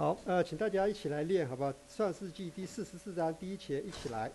好，呃，请大家一起来练，好不好？创世纪第四十四章第一节，一起来。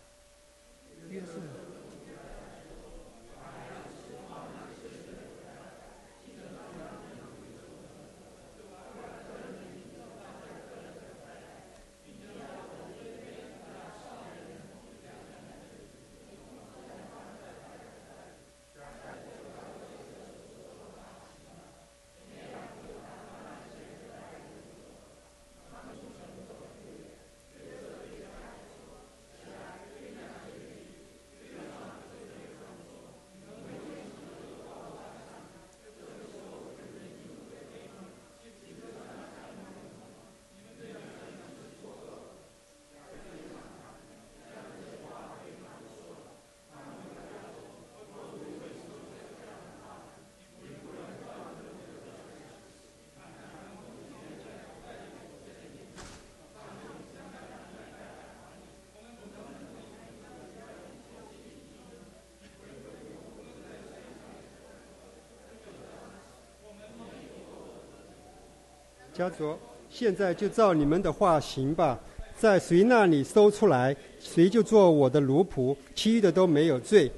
家主，现在就照你们的话行吧，在谁那里搜出来，谁就做我的奴仆，其余的都没有罪。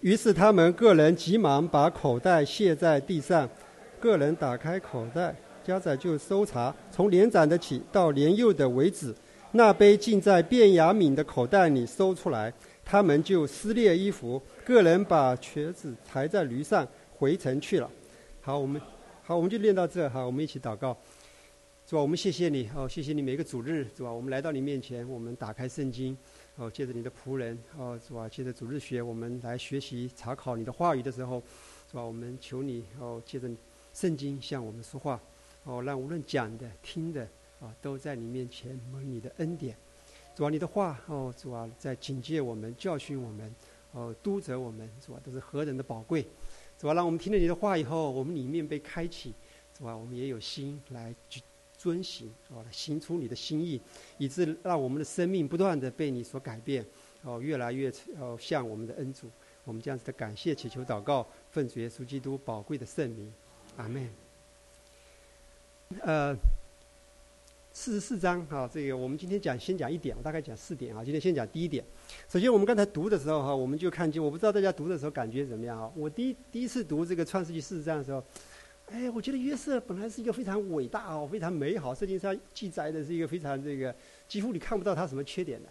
于是他们个人急忙把口袋卸在地上，个人打开口袋，家仔就搜查，从年长的起到年幼的为止，那杯竟在卞雅敏的口袋里搜出来，他们就撕裂衣服，个人把瘸子抬在驴上回城去了。好，我们好，我们就练到这哈，我们一起祷告。是吧？我们谢谢你哦，谢谢你每个主日是吧？我们来到你面前，我们打开圣经哦，借着你的仆人哦，是吧？借着主日学，我们来学习查考你的话语的时候，是吧？我们求你哦，借着圣经向我们说话哦，让无论讲的、听的啊，都在你面前蒙你的恩典。主啊，你的话哦，主啊，在警戒我们、教训我们哦，督责我们，是吧？都是何等的宝贵，是吧？让我们听了你的话以后，我们里面被开启，是吧？我们也有心来去。遵行，哦，行出你的心意，以致让我们的生命不断的被你所改变，哦，越来越哦像我们的恩主。我们这样子的感谢、祈求、祷告，奉主耶稣基督宝贵的圣名，阿门。呃，四十四章哈，这个我们今天讲先讲一点，我大概讲四点啊。今天先讲第一点。首先，我们刚才读的时候哈，我们就看见，我不知道大家读的时候感觉怎么样啊？我第一第一次读这个创世纪四十章的时候。哎，我觉得约瑟本来是一个非常伟大哦，非常美好，圣经上记载的是一个非常这个，几乎你看不到他什么缺点的。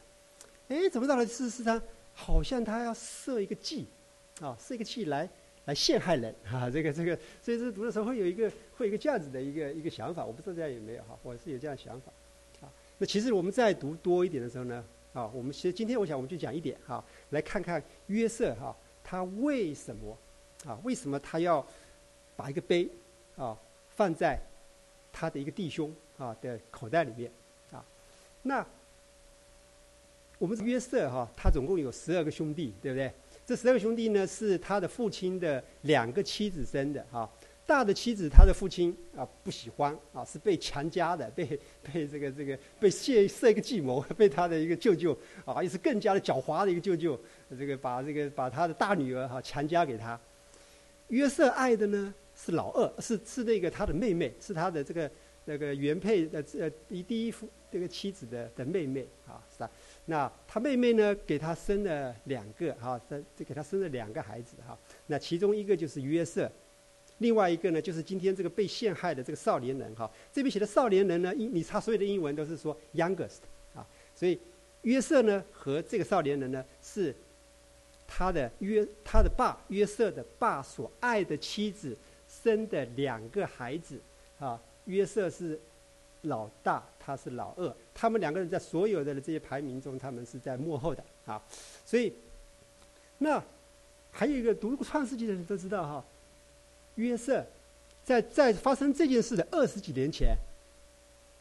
哎，怎么到了事实上，好像他要设一个计，啊，设一个计来来陷害人啊，这个这个，所以这读的时候会有一个会有一个这样子的一个一个想法，我不知道大家有没有哈，我是有这样想法，啊，那其实我们再读多一点的时候呢，啊，我们其实今天我想我们就讲一点哈，来看看约瑟哈，他为什么啊，为什么他要把一个碑。啊，放在他的一个弟兄啊的口袋里面啊。那我们约瑟哈，他总共有十二个兄弟，对不对？这十二个兄弟呢，是他的父亲的两个妻子生的哈。大的妻子，他的父亲啊不喜欢啊，是被强加的，被被这个这个被设设一个计谋，被他的一个舅舅啊，也是更加的狡猾的一个舅舅，这个把这个把他的大女儿哈强加给他。约瑟爱的呢？是老二，是是那个他的妹妹，是他的这个那个原配的呃第第一夫这个妻子的的妹妹啊，是吧？那他妹妹呢，给他生了两个哈，生就给他生了两个孩子哈。那其中一个就是约瑟，另外一个呢，就是今天这个被陷害的这个少年人哈。这边写的少年人呢，英你查所有的英文都是说 youngest 啊，所以约瑟呢和这个少年人呢是他的约他的爸约瑟的爸所爱的妻子。生的两个孩子，啊，约瑟是老大，他是老二，他们两个人在所有的这些排名中，他们是在幕后的啊。所以，那还有一个读过创世纪的人都知道哈，约瑟在在发生这件事的二十几年前，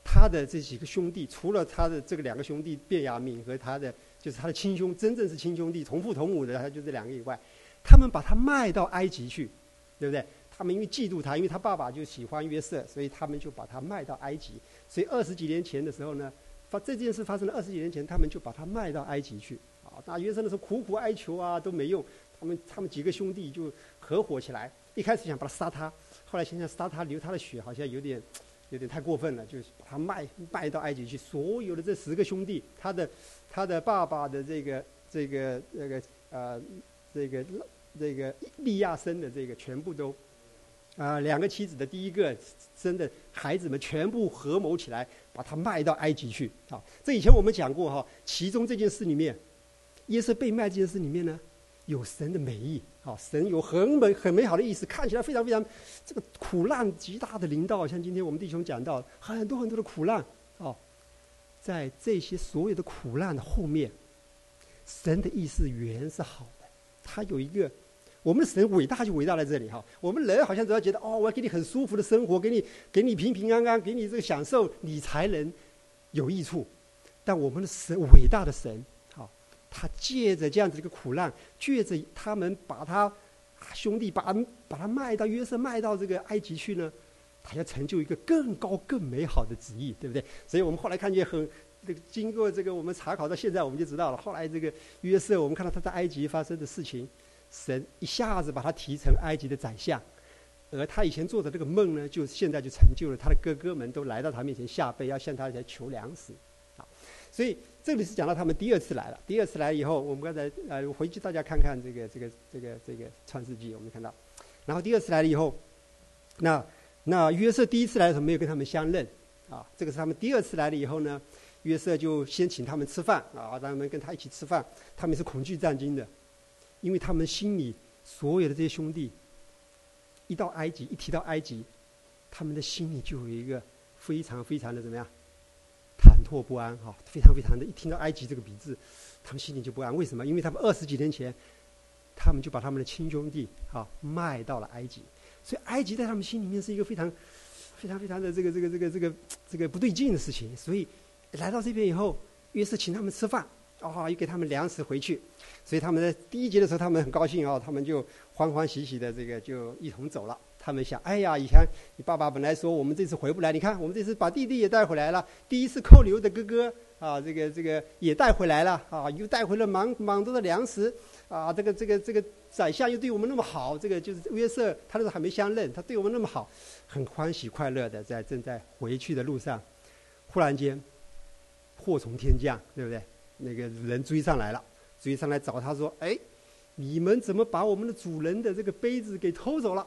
他的这几个兄弟，除了他的这个两个兄弟卞雅敏和他的就是他的亲兄，真正是亲兄弟，同父同母的，他就这两个以外，他们把他卖到埃及去，对不对？他们因为嫉妒他，因为他爸爸就喜欢约瑟，所以他们就把他卖到埃及。所以二十几年前的时候呢，发这件事发生了二十几年前，他们就把他卖到埃及去。啊，那约瑟的时候苦苦哀求啊都没用，他们他们几个兄弟就合伙起来，一开始想把他杀他，后来想想杀他流他的血好像有点有点太过分了，就是把他卖卖到埃及去。所有的这十个兄弟，他的他的爸爸的这个这个这个呃这个这个利亚生的这个全部都啊两个妻子的第一个生的孩子们全部合谋起来，把他卖到埃及去。啊，这以前我们讲过哈，其中这件事里面，耶稣被卖这件事里面呢。有神的美意，啊，神有很美很美好的意思，看起来非常非常，这个苦难极大的临到，像今天我们弟兄讲到很多很多的苦难，哦，在这些所有的苦难的后面，神的意思原是好的，他有一个，我们的神伟大就伟大在这里哈，我们人好像只要觉得哦，我要给你很舒服的生活，给你给你平平安安，给你这个享受，你才能有益处，但我们的神伟大的神。他借着这样子一个苦难，借着他们把他兄弟把把他卖到约瑟卖到这个埃及去呢，他要成就一个更高更美好的旨意，对不对？所以我们后来看见很这个经过这个我们查考到现在，我们就知道了。后来这个约瑟，我们看到他在埃及发生的事情，神一下子把他提成埃及的宰相，而他以前做的这个梦呢，就现在就成就了。他的哥哥们都来到他面前下跪，要向他来求粮食，啊，所以。这里是讲到他们第二次来了。第二次来以后，我们刚才呃回去大家看看这个这个这个这个创世纪，我们看到，然后第二次来了以后，那那约瑟第一次来的时候没有跟他们相认，啊，这个是他们第二次来了以后呢，约瑟就先请他们吃饭，啊，让他们跟他一起吃饭，他们是恐惧战惊的，因为他们心里所有的这些兄弟，一到埃及，一提到埃及，他们的心里就有一个非常非常的怎么样？忐忑不安，哈，非常非常的，一听到埃及这个名字，他们心里就不安。为什么？因为他们二十几年前，他们就把他们的亲兄弟，哈，卖到了埃及，所以埃及在他们心里面是一个非常、非常、非常的这个、这个、这个、这个、这个不对劲的事情。所以来到这边以后，约瑟请他们吃饭，啊，又给他们粮食回去，所以他们在第一节的时候，他们很高兴啊，他们就欢欢喜喜的这个就一同走了。他们想，哎呀，以前你爸爸本来说我们这次回不来，你看我们这次把弟弟也带回来了，第一次扣留的哥哥啊，这个这个也带回来了啊，又带回了蛮蛮多的粮食啊，这个这个这个宰相又对我们那么好，这个就是约瑟，他那时候还没相认，他对我们那么好，很欢喜快乐的在正在回去的路上，忽然间祸从天降，对不对？那个人追上来了，追上来找他说，哎，你们怎么把我们的主人的这个杯子给偷走了？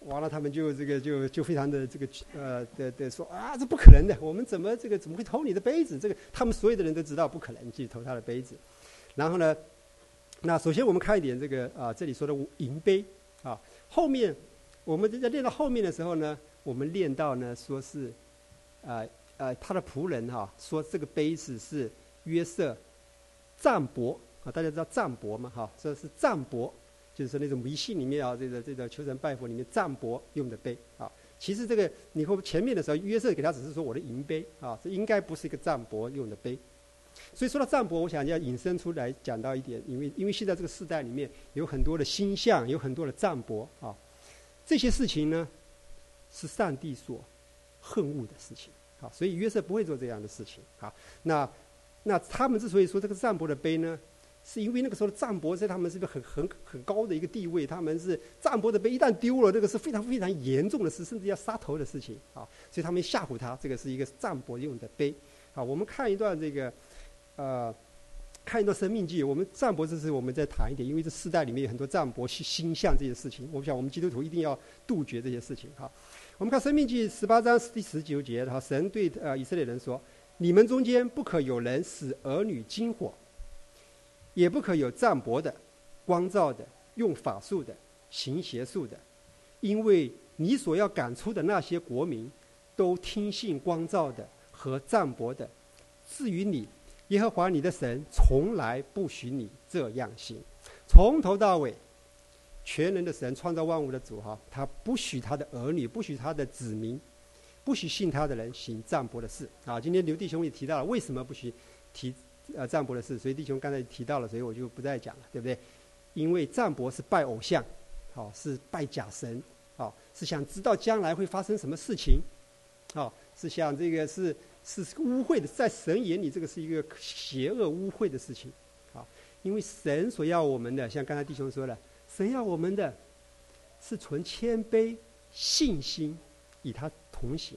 完了，他们就这个就就非常的这个呃的的说啊，这不可能的，我们怎么这个怎么会偷你的杯子？这个他们所有的人都知道不可能去偷他的杯子。然后呢，那首先我们看一点这个啊，这里说的银杯啊，后面我们在练到后面的时候呢，我们练到呢说是啊呃他的仆人哈说这个杯子是约瑟占卜啊，大家知道占卜嘛哈，这是占卜。就是说那种迷信里面啊，这个这个求神拜佛里面占卜用的杯啊，其实这个你和前面的时候约瑟给他只是说我的银杯啊，这应该不是一个占卜用的杯。所以说到占卜，我想要引申出来讲到一点，因为因为现在这个时代里面有很多的星象，有很多的占卜啊，这些事情呢是上帝所恨恶的事情啊，所以约瑟不会做这样的事情啊。那那他们之所以说这个占卜的碑呢？是因为那个时候的占卜在他们是个很很很高的一个地位，他们是占卜的碑一旦丢了，这个是非常非常严重的事，甚至要杀头的事情啊！所以他们吓唬他，这个是一个占卜用的碑啊。我们看一段这个，呃，看一段《生命记》，我们占卜这是我们再谈一点，因为这世代里面有很多占卜星星象这些事情，我想我们基督徒一定要杜绝这些事情哈。我们看《生命记》十八章第十九节，哈，神对呃以色列人说：“你们中间不可有人使儿女惊火。”也不可有占卜的、光照的、用法术的、行邪术的，因为你所要赶出的那些国民，都听信光照的和占卜的。至于你，耶和华你的神从来不许你这样行。从头到尾，全能的神创造万物的主哈，他不许他的儿女，不许他的子民，不许信他的人行占卜的事。啊，今天刘弟兄也提到了，为什么不许提？呃，占卜的事，所以弟兄刚才提到了，所以我就不再讲了，对不对？因为占卜是拜偶像，好是拜假神，好是想知道将来会发生什么事情，好是想这个是是污秽的，在神眼里这个是一个邪恶污秽的事情，好，因为神所要我们的，像刚才弟兄说了，神要我们的是存谦卑、信心，以他同行，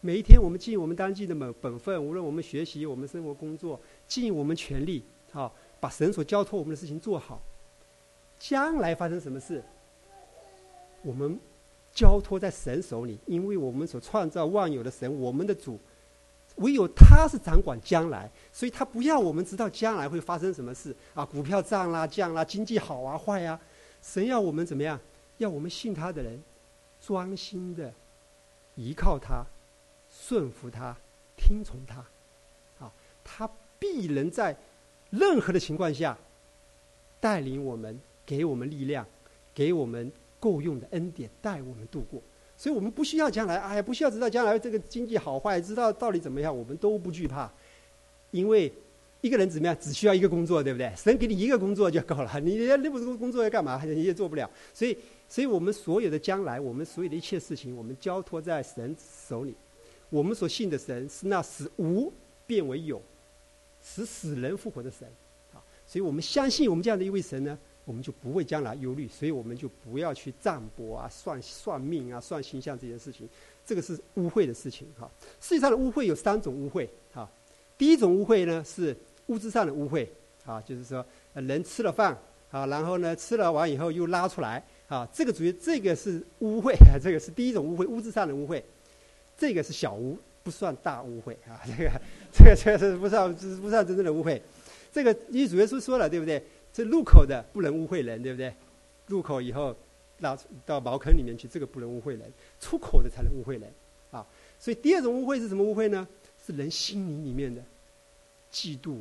每一天我们尽我们当尽的本本分，无论我们学习、我们生活、工作，尽我们全力，好，把神所交托我们的事情做好。将来发生什么事，我们交托在神手里，因为我们所创造万有的神，我们的主，唯有他是掌管将来，所以他不要我们知道将来会发生什么事啊，股票涨啦、降啦，经济好啊、坏呀。神要我们怎么样？要我们信他的人，专心的依靠他。顺服他，听从他，啊，他必能在任何的情况下带领我们，给我们力量，给我们够用的恩典，带我们度过。所以我们不需要将来，哎，不需要知道将来这个经济好坏，知道到底怎么样，我们都不惧怕，因为一个人怎么样，只需要一个工作，对不对？神给你一个工作就够了，你那不工工作要干嘛？你也做不了。所以，所以我们所有的将来，我们所有的一切事情，我们交托在神手里。我们所信的神是那使无变为有，使死人复活的神，啊，所以我们相信我们这样的一位神呢，我们就不会将来忧虑，所以我们就不要去占卜啊、算算命啊、算形象这件事情，这个是污秽的事情哈。世界上的污秽有三种污秽哈，第一种污秽呢是物质上的污秽啊，就是说人吃了饭啊，然后呢吃了完以后又拉出来啊，这个属于这个是污秽，这个是第一种污秽，物质上的污秽。这个是小污，不算大污秽啊！这个，这个，这个是不算，不算真正的污秽。这个，因为主耶稣说了，对不对？这入口的不能污秽人，对不对？入口以后，到到茅坑里面去，这个不能污秽人；出口的才能污秽人啊！所以第二种污秽是什么污秽呢？是人心灵里面的嫉妒、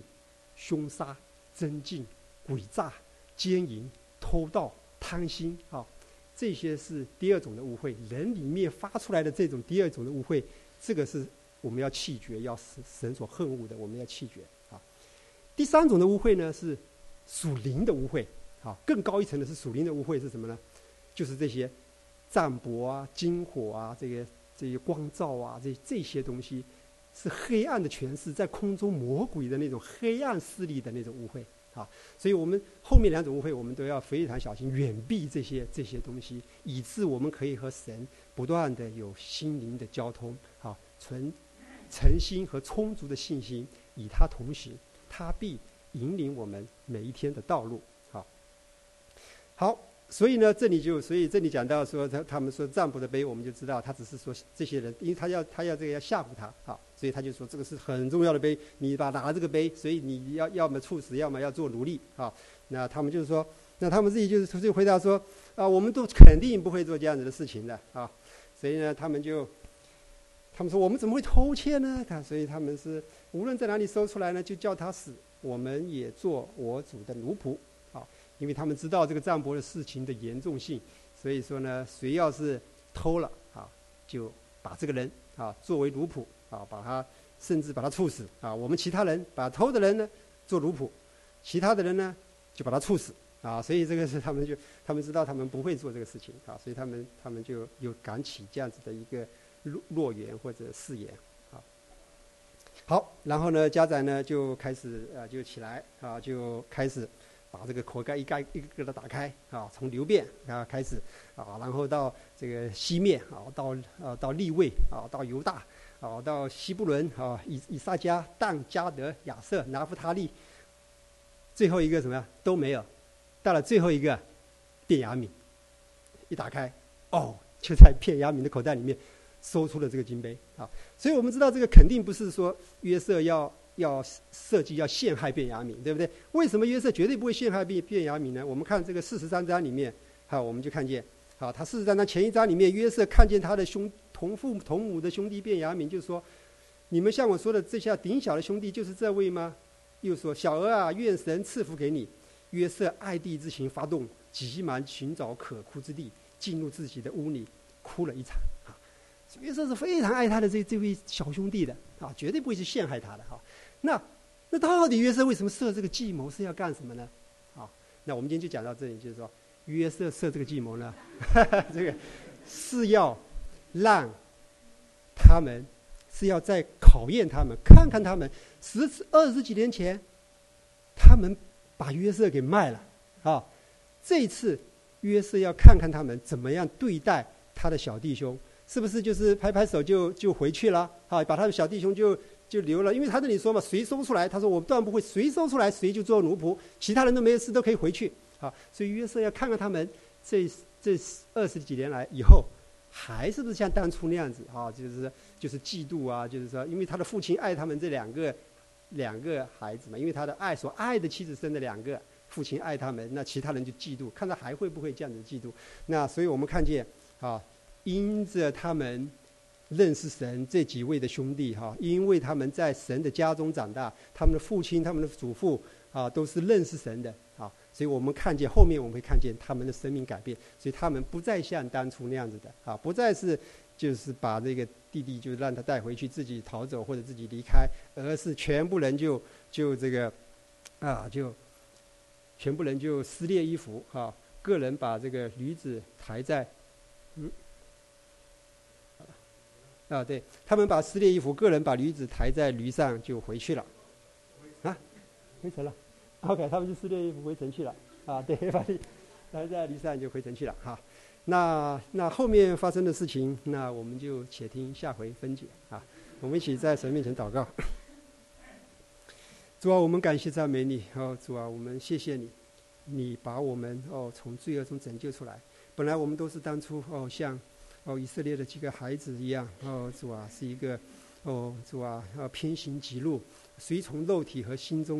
凶杀、增进、诡诈、奸淫、偷盗、贪心啊！这些是第二种的污秽，人里面发出来的这种第二种的污秽，这个是我们要弃绝，要神神所恨恶的，我们要弃绝啊。第三种的污秽呢是属灵的污秽，啊，更高一层的是属灵的污秽是什么呢？就是这些占卜啊、金火啊、这个这些光照啊，这这些东西是黑暗的诠释，在空中魔鬼的那种黑暗势力的那种污秽。啊，所以我们后面两种误会，我们都要非常小心，远避这些这些东西，以致我们可以和神不断的有心灵的交通，啊，存诚心和充足的信心，与他同行，他必引领我们每一天的道路。好，好。所以呢，这里就所以这里讲到说他他们说占卜的碑，我们就知道他只是说这些人，因为他要他要这个要吓唬他啊，所以他就说这个是很重要的碑，你把拿这个碑，所以你要要么处死，要么要做奴隶啊。那他们就是说，那他们自己就是就回答说啊，我们都肯定不会做这样子的事情的啊。所以呢，他们就他们说我们怎么会偷窃呢？他所以他们是无论在哪里搜出来呢，就叫他死，我们也做我主的奴仆。因为他们知道这个占卜的事情的严重性，所以说呢，谁要是偷了啊，就把这个人啊作为奴仆啊，把他甚至把他处死啊。我们其他人把偷的人呢做奴仆，其他的人呢就把他处死啊。所以这个是他们就他们知道他们不会做这个事情啊，所以他们他们就有敢起这样子的一个诺诺言或者誓言啊。好，然后呢，家长呢就开始啊就起来啊就开始。把这个口盖一盖一个个的打开啊，从流变啊开始啊，然后到这个西面啊，到啊到利位啊，到犹大啊，到西布伦啊，以以撒加、但、加德、亚瑟、拿夫他利，最后一个什么呀都没有，到了最后一个便雅敏，一打开哦，就在便雅敏的口袋里面搜出了这个金杯啊，所以我们知道这个肯定不是说约瑟要。要设计要陷害卞雅敏，对不对？为什么约瑟绝对不会陷害卞卞雅敏呢？我们看这个四十三章里面，好，我们就看见，好，他四十三章前一章里面，约瑟看见他的兄同父同母的兄弟卞雅敏，就说：“你们像我说的这下顶小的兄弟就是这位吗？”又说：“小儿啊，愿神赐福给你。”约瑟爱弟之情发动，急忙寻找可哭之地，进入自己的屋里，哭了一场。啊，约瑟是非常爱他的这这位小兄弟的，啊，绝对不会去陷害他的，哈。那，那到底约瑟为什么设这个计谋是要干什么呢？好，那我们今天就讲到这里，就是说，约瑟设这个计谋呢，这个是要让他们是要在考验他们，看看他们十二十几年前，他们把约瑟给卖了啊，这一次约瑟要看看他们怎么样对待他的小弟兄，是不是就是拍拍手就就回去了？啊，把他的小弟兄就就留了，因为他这里说嘛，谁搜出来？他说我断不会，谁搜出来谁就做奴仆，其他人都没有事都可以回去。啊，所以约瑟要看看他们这这二十几年来以后，还是不是像当初那样子啊？就是就是嫉妒啊，就是说，因为他的父亲爱他们这两个两个孩子嘛，因为他的爱所爱的妻子生的两个，父亲爱他们，那其他人就嫉妒，看他还会不会这样子嫉妒？那所以我们看见啊，因着他们认识神这几位的兄弟哈，因为他们在神的家中长大，他们的父亲、他们的祖父啊，都是认识神的啊。所以我们看见后面，我们会看见他们的生命改变，所以他们不再像当初那样子的啊，不再是就是把这个弟弟就让他带回去，自己逃走或者自己离开，而是全部人就就这个啊，就全部人就撕裂衣服啊，个人把这个驴子抬在啊，对他们把撕裂衣服，个人把驴子抬在驴上就回去了啊，回城了。OK，他们就撕裂衣服回城去了。啊，对，把然后在离散就回城去了。哈，那那后面发生的事情，那我们就且听下回分解。啊，我们一起在神面前祷告。主啊，我们感谢赞美你。哦，主啊，我们谢谢你，你把我们哦从罪恶中拯救出来。本来我们都是当初哦像哦以色列的几个孩子一样。哦，主啊，是一个哦主啊，要偏行极路，随从肉体和心中。